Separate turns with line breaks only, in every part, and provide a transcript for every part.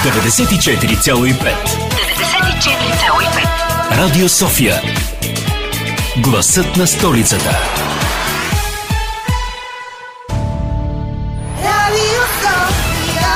94,5
94,5
Радио София Гласът на столицата
Радио София.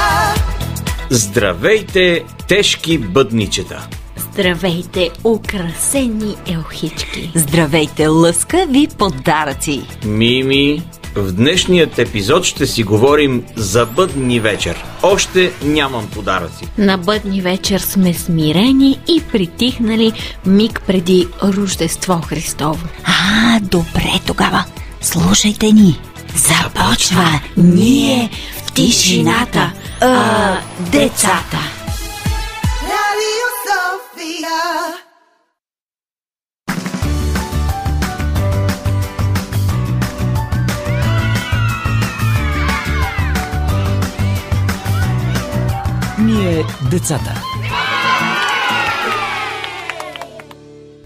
Здравейте, тежки бъдничета!
Здравейте, украсени елхички!
Здравейте, лъскави подаръци!
Мими, в днешният епизод ще си говорим за бъдни вечер. Още нямам подаръци.
На бъдни вечер сме смирени и притихнали миг преди Рождество Христово.
А, добре тогава. Слушайте ни. Започва ние в тишината, а, децата.
Радио София.
Децата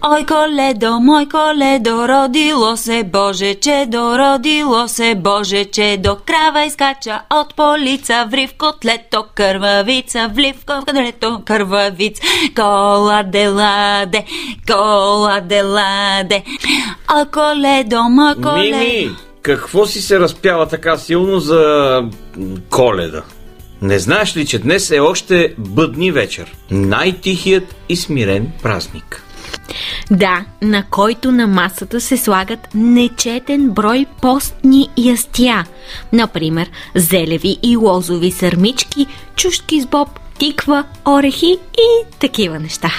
Ой, коледо, мой коледо, родило се Боже чедо, родило се Боже чедо, крава изкача от полица, врив котлето, кървавица, влив котлето, кървавиц, коладе, ладе, коладе, ладе. Ой, коледо, мой коледо.
Мими, какво си се разпява така силно за коледа? Не знаеш ли, че днес е още бъдни вечер? Най-тихият и смирен празник.
Да, на който на масата се слагат нечетен брой постни ястия. Например, зелеви и лозови сърмички, чушки с боб, тиква, орехи и такива неща.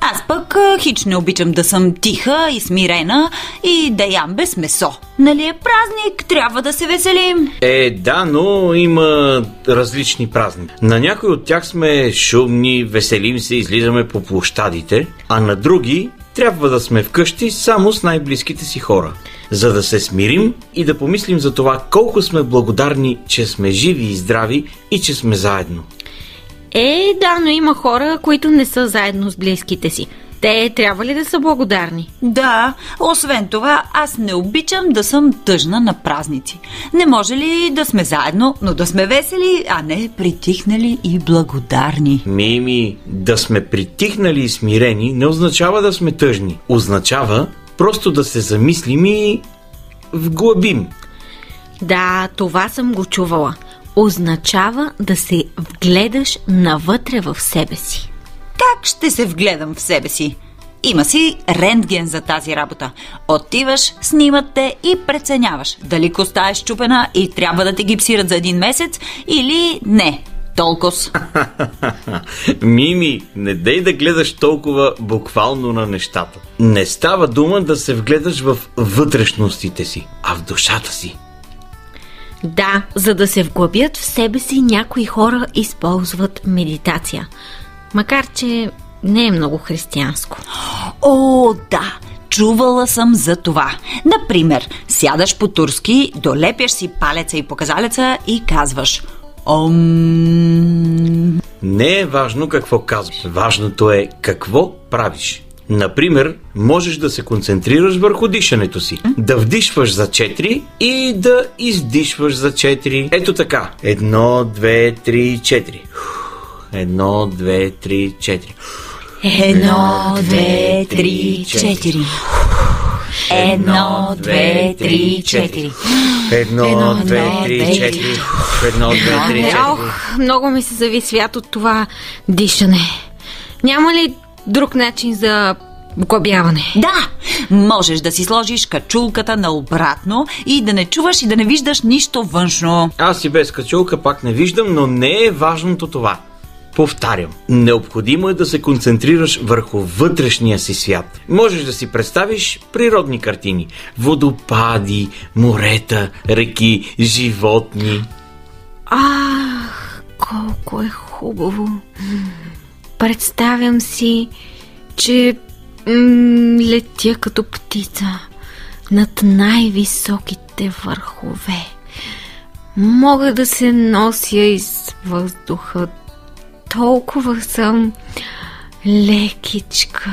Аз пък хич не обичам да съм тиха и смирена и да ям без месо. Нали е празник, трябва да се веселим.
Е, да, но има различни празници. На някои от тях сме шумни, веселим се, излизаме по площадите, а на други трябва да сме вкъщи само с най-близките си хора. За да се смирим и да помислим за това колко сме благодарни, че сме живи и здрави и че сме заедно.
Е, да, но има хора, които не са заедно с близките си. Те трябва ли да са благодарни?
Да, освен това, аз не обичам да съм тъжна на празници. Не може ли да сме заедно, но да сме весели, а не притихнали и благодарни?
Мими, да сме притихнали и смирени не означава да сме тъжни. Означава просто да се замислим и вглъбим.
Да, това съм го чувала. Означава да се вгледаш навътре в себе си.
Как ще се вгледам в себе си? Има си рентген за тази работа. Отиваш, снимат те и преценяваш дали коста е щупена и трябва да те гипсират за един месец или не. Толкова.
Мими, не дей да гледаш толкова буквално на нещата. Не става дума да се вгледаш в вътрешностите си, а в душата си.
Да, за да се вглъбят в себе си, някои хора използват медитация. Макар, че не е много християнско.
О, да! Чувала съм за това. Например, сядаш по турски, долепяш си палеца и показалеца и казваш Ом...
Не е важно какво казваш. Важното е какво правиш. Например, можеш да се концентрираш върху дишането си. Да вдишваш за 4 и да издишваш за 4. Ето така. Едно, две, три, четири. Едно, две, три, четири.
Едно, две, три, четири. Едно, две, три, четири.
Едно, две, три, четири. Едно, две, три, четири.
Ох, много ми се зави свят от това дишане. Няма ли друг начин за глъбяване?
Да, можеш да си сложиш качулката наобратно и да не чуваш и да не виждаш нищо външно.
Аз и без качулка пак не виждам, но не е важното това. Повтарям, необходимо е да се концентрираш върху вътрешния си свят. Можеш да си представиш природни картини. Водопади, морета, реки, животни.
Ах, колко е хубаво. Представям си, че м- летя като птица над най-високите върхове. Мога да се нося из въздуха. Толкова съм лекичка.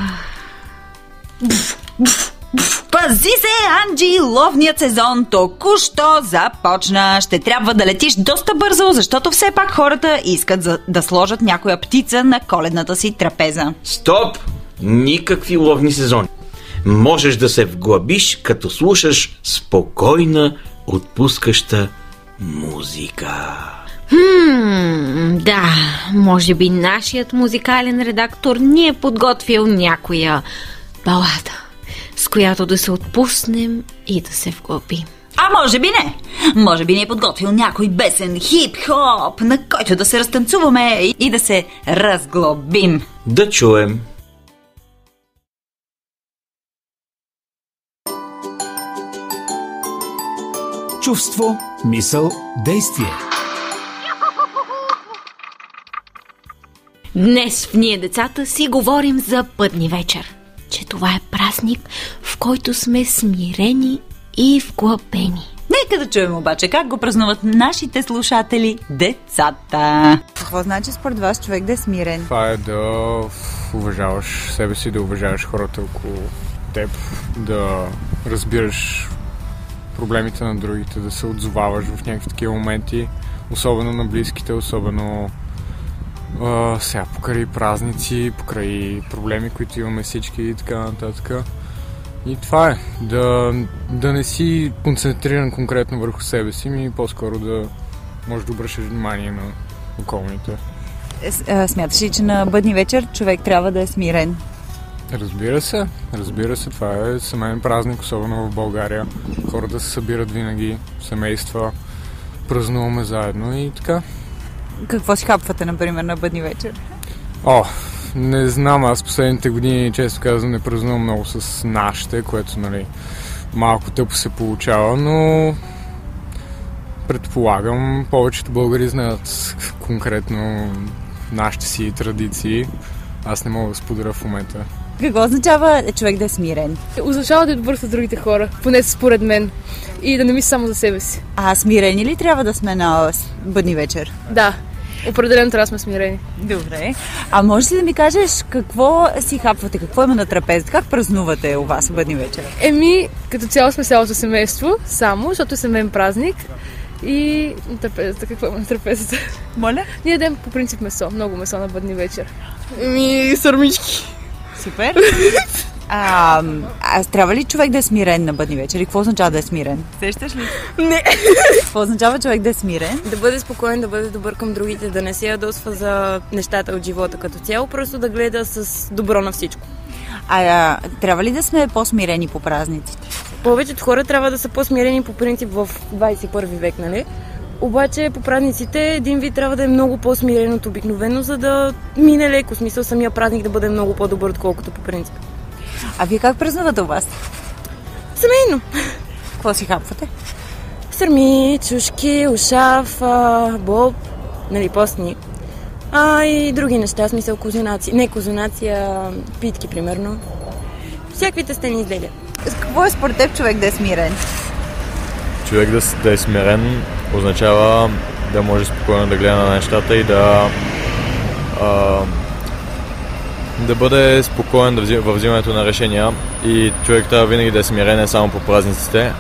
Пази се, Анджи! Ловният сезон току-що започна. Ще трябва да летиш доста бързо, защото все пак хората искат за, да сложат някоя птица на коледната си трапеза.
Стоп! Никакви ловни сезони. Можеш да се вглъбиш, като слушаш спокойна, отпускаща музика.
Хм, да, може би нашият музикален редактор ни е подготвил някоя балада, с която да се отпуснем и да се вглъбим.
А може би не. Може би ни е подготвил някой бесен хип-хоп, на който да се разтанцуваме и да се разглобим.
Да чуем.
Чувство, мисъл, действие.
Днес в Ние децата си говорим за пътни вечер. Това е празник, в който сме смирени и вглъбени.
Нека да чуем обаче как го празнуват нашите слушатели, децата.
Какво значи според вас човек да е смирен?
Това е да уважаваш себе си, да уважаваш хората около теб, да разбираш проблемите на другите, да се отзоваваш в някакви такива моменти, особено на близките, особено а, сега покрай празници, покрай проблеми, които имаме всички и така нататък. И това е, да, да не си концентриран конкретно върху себе си, ми по-скоро да можеш да обръщаш внимание на околните.
Е, Смяташ ли, че на бъдни вечер човек трябва да е смирен?
Разбира се, разбира се, това е семейен празник, особено в България. Хората се събират винаги, семейства, празнуваме заедно и така.
Какво си хапвате, например, на бъдни вечер?
О, не знам, аз последните години, често казвам, не празнувам много с нашите, което, нали, малко тъпо се получава, но предполагам, повечето българи знаят конкретно нашите си традиции. Аз не мога да споделя в момента.
Какво означава човек да е смирен?
означава да е добър с другите хора, поне според мен. И да не мисли само за себе си.
А смирени ли трябва да сме на бъдни вечер?
Да, определено трябва да сме смирени.
Добре. А можеш ли да ми кажеш какво си хапвате, какво има на трапезата? Как празнувате у вас бъдни вечер?
Еми, като цяло сме цялото семейство, само, защото е семейен празник. И на трапезата, какво има на трапезата?
Моля?
Ние ядем по принцип месо, много месо на бъдни вечер. Еми, сърмички.
Супер. А, а трябва ли човек да е смирен на бъдни вечери? Какво означава да е смирен? Сещаш ли?
Не.
Какво означава човек да е смирен?
Да бъде спокоен, да бъде добър към другите, да не се ядосва за нещата от живота като цяло, просто да гледа с добро на всичко.
А, а трябва ли да сме по-смирени по празниците?
Повечето хора трябва да са по-смирени по принцип в 21 век, нали? Обаче по празниците един вид трябва да е много по-смирен от обикновено, за да мине леко. Смисъл самия празник да бъде много по-добър, отколкото по принцип.
А вие как празнувате у вас?
Семейно.
Какво си хапвате?
Сърми, чушки, ушав, а, боб, нали, постни. А и други неща, смисъл козунаци. Не козунаци, а питки, примерно. Всякакви тестени изделия.
Какво е според теб човек да е смирен?
човек да, с- да е смирен означава да може спокойно да гледа на нещата и да а, да бъде спокоен във взимането на решения и човек трябва винаги да е смирен не само по празниците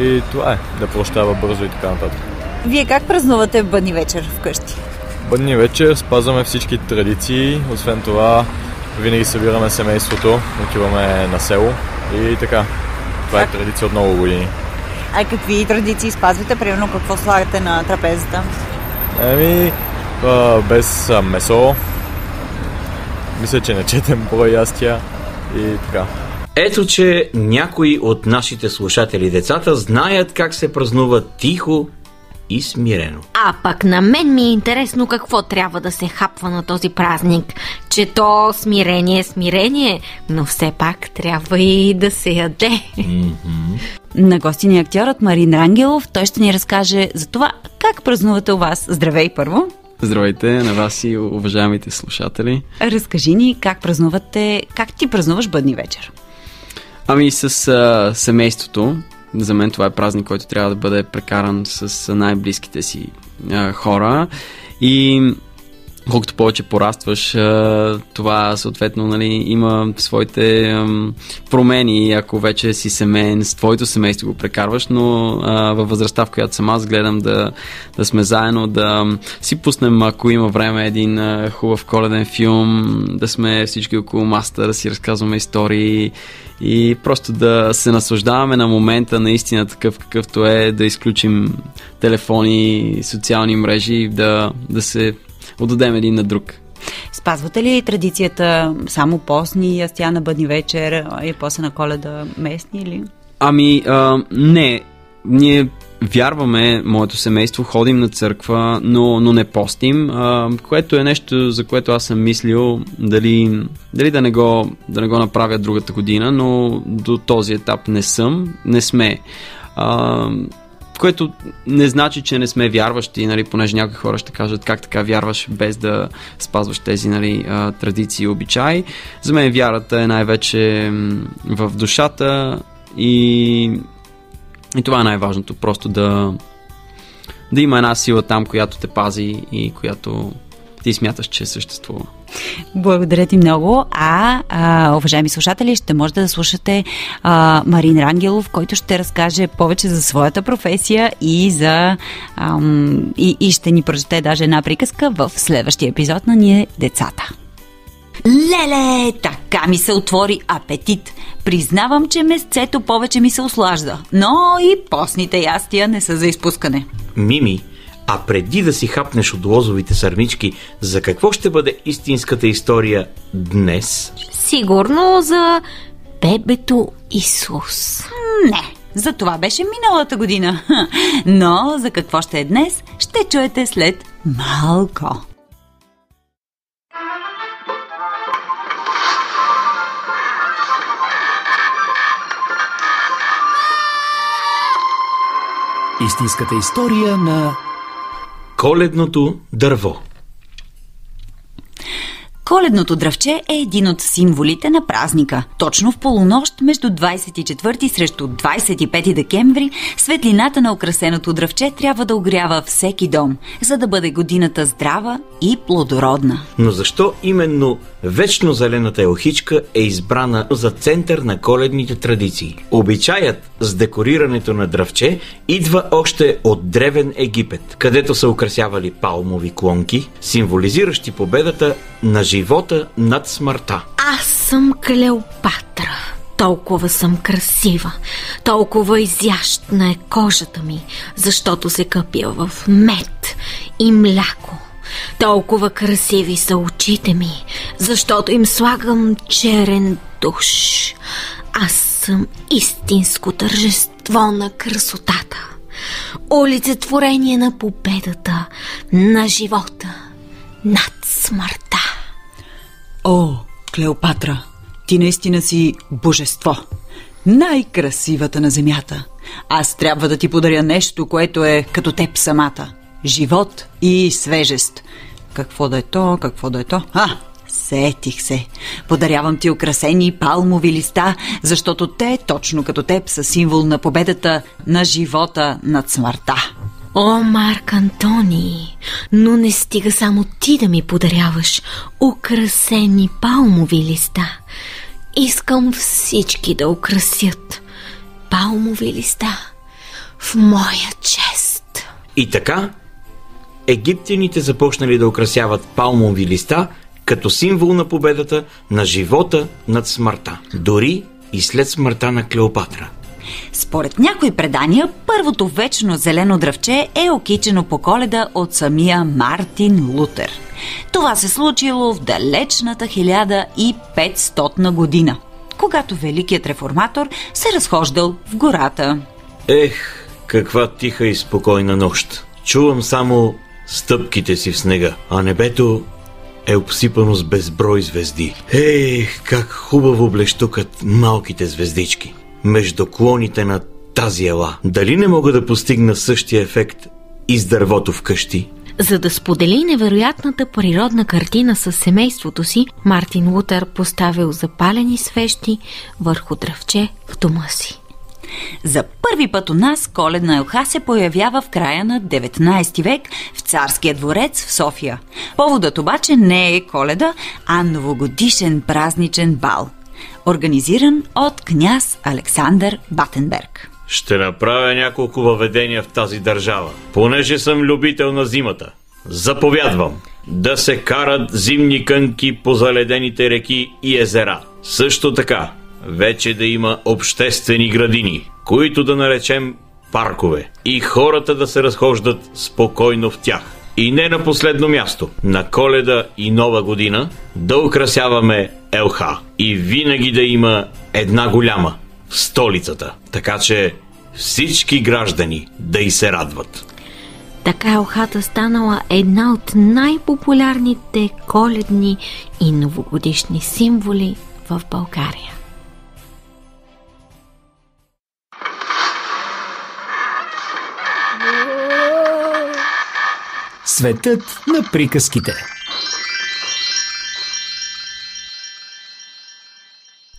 и това е, да прощава бързо и така нататък.
Вие как празнувате бъдни вечер вкъщи?
Бъдни вечер спазваме всички традиции, освен това винаги събираме семейството, отиваме на село и така. Това е традиция от много години.
А какви традиции спазвате? Примерно какво слагате на трапезата?
Еми, без месо. Мисля, че не четем брой ястия и така.
Ето, че някои от нашите слушатели децата знаят как се празнува тихо и смирено.
А пък на мен ми е интересно какво трябва да се хапва на този празник. Че то смирение е смирение, но все пак трябва и да се яде.
На гости ни е актьорът Марин Рангелов. Той ще ни разкаже за това как празнувате у вас. Здравей първо!
Здравейте на вас и уважаемите слушатели.
Разкажи ни как празнувате, как ти празнуваш бъдни вечер.
Ами с а, семейството. За мен това е празник, който трябва да бъде прекаран с най-близките си а, хора. И колкото повече порастваш, това съответно нали, има своите промени, ако вече си семейен, с твоето семейство го прекарваш, но във възрастта, в която съм аз, гледам да, да сме заедно, да си пуснем, ако има време, един хубав коледен филм, да сме всички около маста, да си разказваме истории и просто да се наслаждаваме на момента наистина такъв какъвто е, да изключим телефони, социални мрежи, да, да се отдадем един на друг.
Спазвате ли традицията само постни ястия на бъдни вечер и после на коледа местни или?
Ами, а, не. Ние вярваме, моето семейство, ходим на църква, но, но не постим, а, което е нещо, за което аз съм мислил дали, дали да, не го, да не го направя другата година, но до този етап не съм, не сме. А, което не значи, че не сме вярващи, нали, понеже някои хора ще кажат как така вярваш без да спазваш тези нали, традиции и обичаи. За мен вярата е най-вече в душата и, и това е най-важното, просто да, да има една сила там, която те пази и която ти смяташ, че съществува.
Благодаря ти много. А, а уважаеми слушатели, ще можете да слушате а, Марин Рангелов, който ще разкаже повече за своята професия и за ам, и, и ще ни прочете даже една приказка в следващия епизод на Ние децата.
Леле, така ми се отвори апетит. Признавам, че месцето повече ми се ослажда, но и постните ястия не са за изпускане.
Мими, а преди да си хапнеш от лозовите сърмички, за какво ще бъде истинската история днес?
Сигурно за бебето Исус.
Не, за това беше миналата година. Но за какво ще е днес, ще чуете след малко.
Истинската история на
Коледното дърво.
Коледното дръвче е един от символите на празника. Точно в полунощ между 24 срещу 25 декември светлината на украсеното дръвче трябва да огрява всеки дом, за да бъде годината здрава и плодородна.
Но защо именно вечно зелената елхичка е избрана за център на коледните традиции? Обичаят с декорирането на дръвче идва още от древен Египет, където са украсявали палмови клонки, символизиращи победата на живота над смъртта.
Аз съм Клеопатра. Толкова съм красива, толкова изящна е кожата ми, защото се къпя в мед и мляко. Толкова красиви са очите ми, защото им слагам черен душ. Аз съм истинско тържество на красотата. Олицетворение на победата, на живота, над смъртта.
О, Клеопатра, ти наистина си божество. Най-красивата на земята. Аз трябва да ти подаря нещо, което е като теб самата. Живот и свежест. Какво да е то, какво да е то? А, сетих се. Подарявам ти украсени палмови листа, защото те, точно като теб, са символ на победата на живота над смъртта.
О, Марк Антони, но не стига само ти да ми подаряваш украсени палмови листа. Искам всички да украсят палмови листа в моя чест.
И така, египтяните започнали да украсяват палмови листа като символ на победата на живота над смъртта, дори и след смъртта на Клеопатра.
Според някои предания, първото вечно зелено дръвче е окичено по коледа от самия Мартин Лутер. Това се случило в далечната 1500 година, когато великият реформатор се разхождал в гората.
Ех, каква тиха и спокойна нощ. Чувам само стъпките си в снега, а небето е обсипано с безброй звезди. Ех, как хубаво блещукат малките звездички. Между клоните на тази ела. Дали не мога да постигна същия ефект и с дървото вкъщи?
За да сподели невероятната природна картина с семейството си, Мартин Лутер поставил запалени свещи върху дръвче в дома си.
За първи път у нас коледна елха се появява в края на 19 век в Царския дворец в София. Поводът обаче не е коледа, а новогодишен празничен бал, организиран от княз Александър Батенберг.
Ще направя няколко въведения в тази държава, понеже съм любител на зимата. Заповядвам да се карат зимни кънки по заледените реки и езера. Също така, вече да има обществени градини, които да наречем паркове и хората да се разхождат спокойно в тях. И не на последно място, на коледа и нова година да украсяваме Елха и винаги да има една голяма столицата, така че всички граждани да й се радват.
Така елхата станала една от най-популярните коледни и новогодишни символи в България.
Светът на приказките.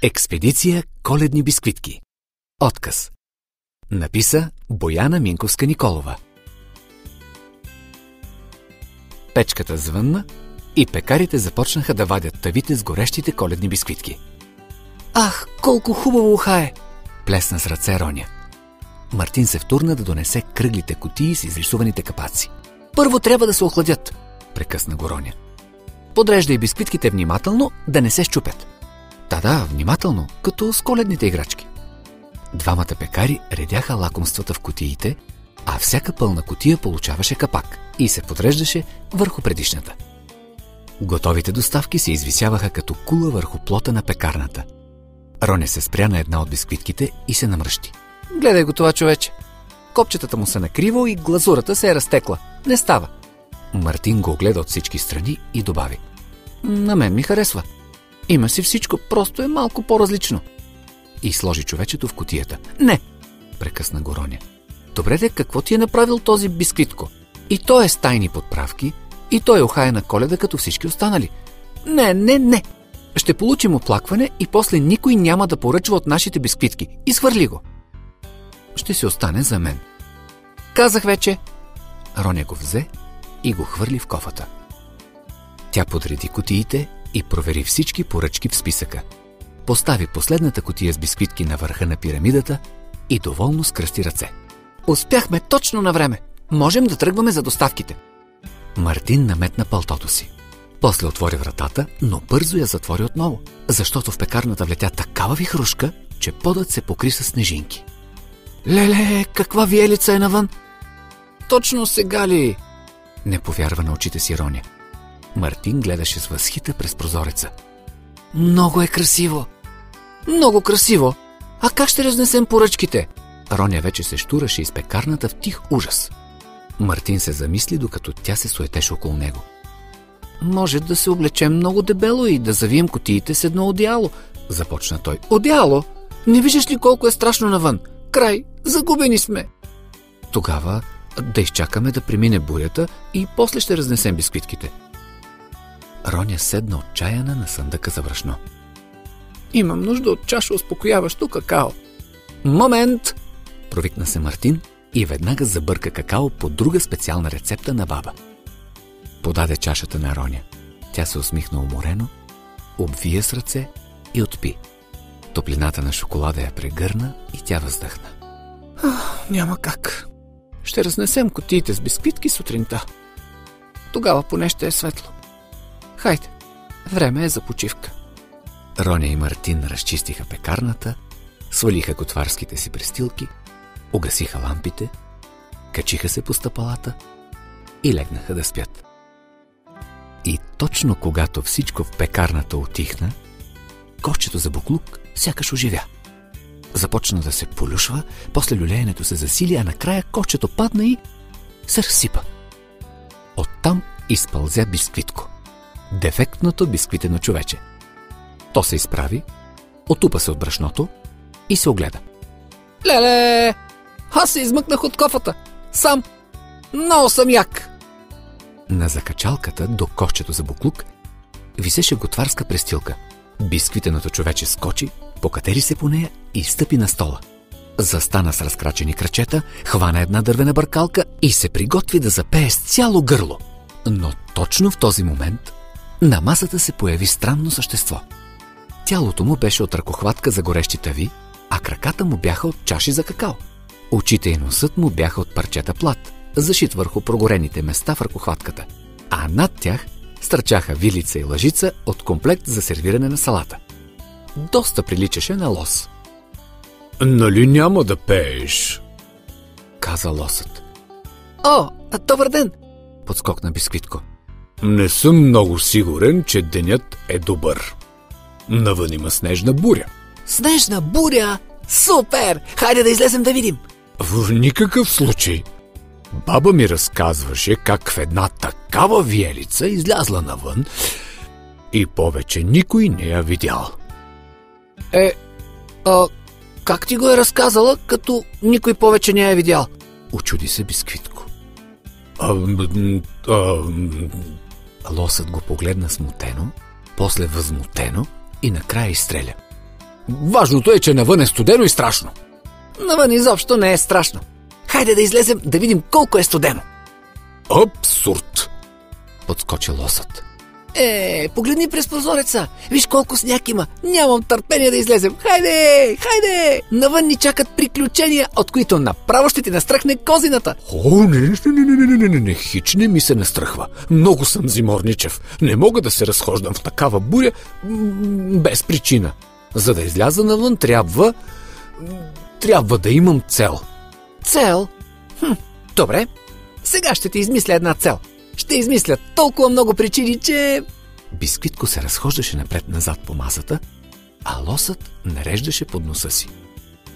Експедиция Коледни бисквитки. Отказ. Написа Бояна Минковска Николова. Печката звънна и пекарите започнаха да вадят тавите с горещите коледни бисквитки. Ах, колко хубаво ухае! Плесна с ръце Роня. Мартин се втурна да донесе кръглите кутии с изрисуваните капаци. Първо трябва да се охладят, прекъсна го Роня. Подреждай бисквитките внимателно, да не се щупят. Да, да, внимателно, като с коледните играчки. Двамата пекари редяха лакомствата в кутиите, а всяка пълна кутия получаваше капак и се подреждаше върху предишната. Готовите доставки се извисяваха като кула върху плота на пекарната. Роне се спря на една от бисквитките и се намръщи. Гледай го това човече. Копчетата му са накриво и глазурата се е разтекла. Не става. Мартин го огледа от всички страни и добави. На мен ми харесва. Има си всичко, просто е малко по-различно. И сложи човечето в котията. Не, прекъсна го Роня. Добре де, какво ти е направил този бисквитко? И той е с тайни подправки, и той е охая на коледа като всички останали. Не, не, не. Ще получим оплакване и после никой няма да поръчва от нашите бисквитки. Изхвърли го. Ще си остане за мен. Казах вече. Роня го взе и го хвърли в кофата. Тя подреди кутиите и провери всички поръчки в списъка. Постави последната котия с бисквитки на върха на пирамидата и доволно скръсти ръце. Успяхме точно на време. Можем да тръгваме за доставките. Мартин наметна пълтото си. После отвори вратата, но бързо я затвори отново, защото в пекарната влетя такава вихрушка, че подът се покри с снежинки. Леле, каква виелица е навън! Точно сега ли? Не повярва на очите си Роня. Мартин гледаше с възхита през прозореца. Много е красиво! Много красиво! А как ще разнесем поръчките? Роня вече се штураше из пекарната в тих ужас. Мартин се замисли, докато тя се суетеше около него. Може да се облечем много дебело и да завием котиите с едно одеяло, започна той. Одеяло? Не виждаш ли колко е страшно навън? Край, загубени сме. Тогава да изчакаме да премине бурята и после ще разнесем бисквитките. Роня седна отчаяна на съндъка за брашно. Имам нужда от чаша успокояващо какао. Момент! Провикна се Мартин и веднага забърка какао по друга специална рецепта на баба. Подаде чашата на Роня. Тя се усмихна уморено, обвия с ръце и отпи. Топлината на шоколада я прегърна и тя въздъхна. Ах, няма как. Ще разнесем котиите с бисквитки сутринта. Тогава поне ще е светло. Хайде, време е за почивка. Роня и Мартин разчистиха пекарната, свалиха готварските си престилки, угасиха лампите, качиха се по стъпалата и легнаха да спят. И точно когато всичко в пекарната отихна, кошчето за буклук сякаш оживя. Започна да се полюшва, после люлеенето се засили, а накрая кошчето падна и се разсипа. Оттам изпълзя бисквитко. Дефектното бисквитено човече. То се изправи, отупа се от брашното и се огледа. Леле! Аз се измъкнах от кофата. Сам. Много съм як. На закачалката до кошчето за буклук висеше готварска престилка. Бисквитеното човече скочи, покатери се по нея и стъпи на стола. Застана с разкрачени крачета, хвана една дървена бъркалка и се приготви да запее с цяло гърло. Но точно в този момент на масата се появи странно същество. Тялото му беше от ръкохватка за горещи тави, а краката му бяха от чаши за какао. Очите и носът му бяха от парчета плат, зашит върху прогорените места в ръкохватката, а над тях стърчаха вилица и лъжица от комплект за сервиране на салата. Доста приличаше на лос.
Нали няма да пееш?
Каза лосът. О, добър ден! Подскокна Бисквитко.
Не съм много сигурен, че денят е добър. Навън има снежна буря.
Снежна буря! Супер! Хайде да излезем да видим!
В никакъв случай. Баба ми разказваше как в една такава виелица излязла навън и повече никой не я видял.
Е, а, как ти го е разказала, като никой повече не е видял? Очуди се Бисквитко.
А, а,
Лосът го погледна смутено, после възмутено и накрая изстреля.
важното е, че навън е студено и страшно.
Навън изобщо не е страшно. Хайде да излезем да видим колко е студено.
Абсурд!
Подскочи лосът. Е, погледни през прозореца. Виж колко сняг има. Нямам търпение да излезем. Хайде, хайде! Навън ни чакат приключения, от които направо ще ти настръхне козината.
О, не, не, не, не, не, не, не, не, не, хич не ми се настръхва. Много съм зиморничев. Не мога да се разхождам в такава буря без причина. За да изляза навън трябва... Трябва да имам цел.
Цел? Хм, добре. Сега ще ти измисля една цел. Ще измисля толкова много причини, че... Бисквитко се разхождаше напред-назад по масата, а лосът нареждаше под носа си.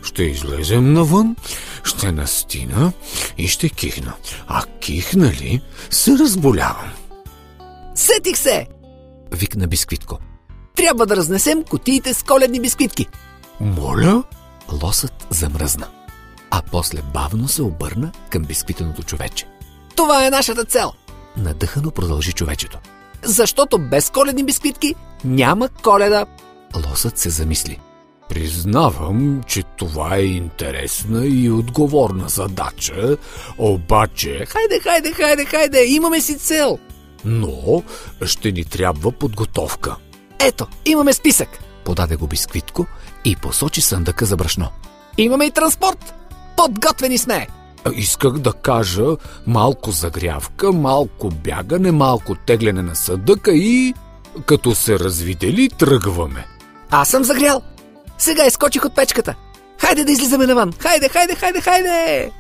Ще излезем навън, ще настина и ще кихна. А кихна ли, се разболявам.
Сетих се! Викна Бисквитко. Трябва да разнесем котиите с коледни бисквитки.
Моля?
Лосът замръзна, а после бавно се обърна към бисквитеното човече. Това е нашата цел! Надъхано продължи човечето. Защото без коледни бисквитки няма коледа. Лосът се замисли.
Признавам, че това е интересна и отговорна задача, обаче...
Хайде, хайде, хайде, хайде, имаме си цел.
Но ще ни трябва подготовка.
Ето, имаме списък. Подаде го бисквитко и посочи съндъка за брашно. Имаме и транспорт. Подготвени сме.
Исках да кажа малко загрявка, малко бягане, малко тегляне на съдъка и... Като се развидели, тръгваме.
Аз съм загрял. Сега изкочих от печката. Хайде да излизаме навън. Хайде, хайде, хайде, хайде.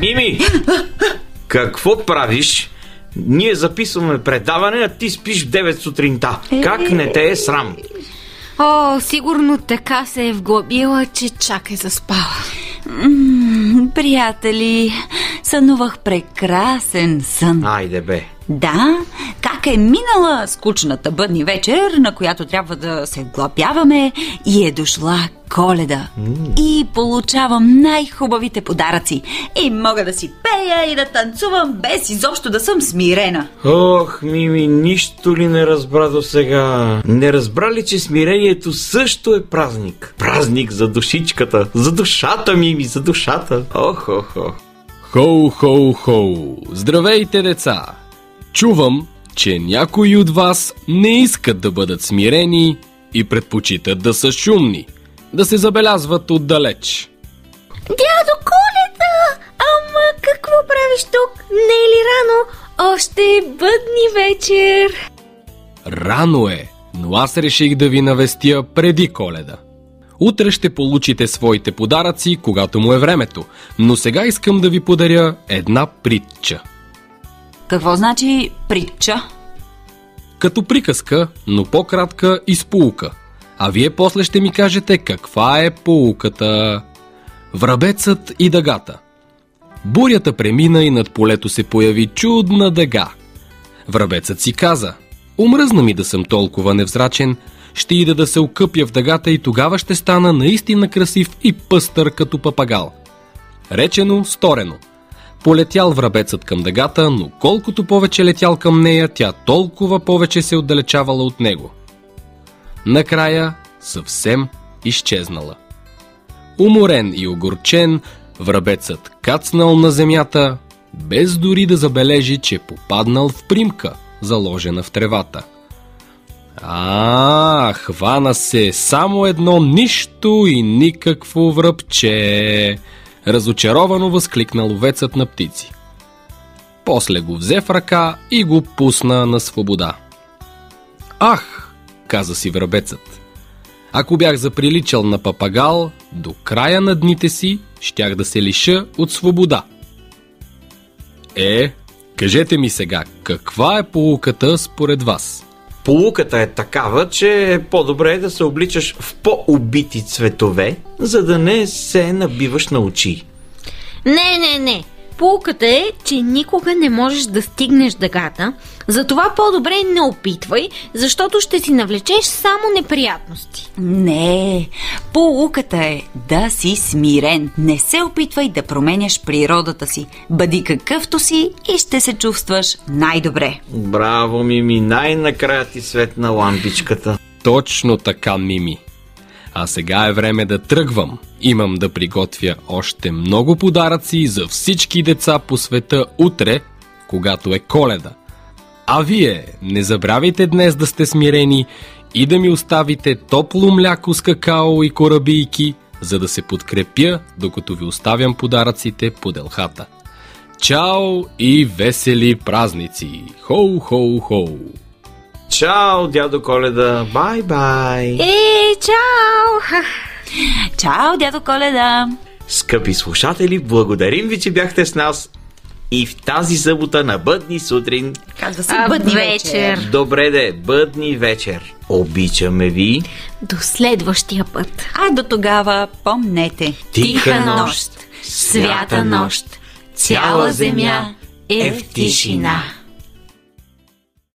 Мими! Какво правиш? Ние записваме предаване, а ти спиш в 9 сутринта. Как не те е срам?
О, сигурно така се е вглъбила, че чак е заспала.
М, Приятели, сънувах прекрасен сън.
Айде бе.
Да, как е минала скучната бъдни вечер, на която трябва да се вглъбяваме и е дошла коледа. И получавам най-хубавите подаръци. И мога да си пея и да танцувам без изобщо да съм смирена.
Ох, Мими, нищо ли не разбра до сега? Не разбра ли, че смирението също е празник? Празник за душичката, за душата, Мими, за душата. Ох, ох, ох.
Хоу, хоу, хоу! Здравейте, деца! Чувам, че някои от вас не искат да бъдат смирени и предпочитат да са шумни, да се забелязват отдалеч.
Дядо Коледа! Ама какво правиш тук? Не е ли рано? Още е бъдни вечер.
Рано е, но аз реших да ви навестя преди коледа. Утре ще получите своите подаръци, когато му е времето, но сега искам да ви подаря една притча.
Какво значи притча?
Като приказка, но по-кратка и с поука. А вие после ще ми кажете каква е поуката. Врабецът и дъгата. Бурята премина и над полето се появи чудна дъга. Врабецът си каза, умръзна ми да съм толкова невзрачен, ще ида да се окъпя в дъгата и тогава ще стана наистина красив и пъстър като папагал. Речено, сторено. Полетял врабецът към дъгата, но колкото повече летял към нея, тя толкова повече се отдалечавала от него. Накрая съвсем изчезнала. Уморен и огорчен, врабецът кацнал на земята, без дори да забележи, че попаднал в примка, заложена в тревата. А, хвана се само едно нищо и никакво връбче. Разочаровано възкликна ловецът на птици. После го взе в ръка и го пусна на свобода. Ах, каза си врабецът. Ако бях заприличал на папагал, до края на дните си щях да се лиша от свобода. Е, кажете ми сега, каква е полуката според вас?
Полуката е такава, че е по-добре да се обличаш в по-убити цветове, за да не се набиваш на очи.
Не, не, не. Полуката е, че никога не можеш да стигнеш дъгата, затова по-добре не опитвай, защото ще си навлечеш само неприятности.
Не, полуката е да си смирен. Не се опитвай да променяш природата си. Бъди какъвто си и ще се чувстваш най-добре.
Браво, Мими, най-накрая ти светна лампичката.
Точно така, Мими. А сега е време да тръгвам. Имам да приготвя още много подаръци за всички деца по света утре, когато е коледа. А вие не забравяйте днес да сте смирени и да ми оставите топло мляко с какао и корабийки, за да се подкрепя, докато ви оставям подаръците по делхата. Чао и весели празници! Хоу-хоу-хоу!
Чао, дядо Коледа! Бай-бай!
Е, чао!
Чао, дядо Коледа!
Скъпи слушатели, благодарим ви, че бяхте с нас и в тази събота на бъдни сутрин.
Казва се
А,
бъдни
вечер.
вечер.
Добре де, бъдни вечер. Обичаме ви.
До следващия път.
А до тогава помнете.
Тиха
нощ, свята нощ, цяла земя е в тишина.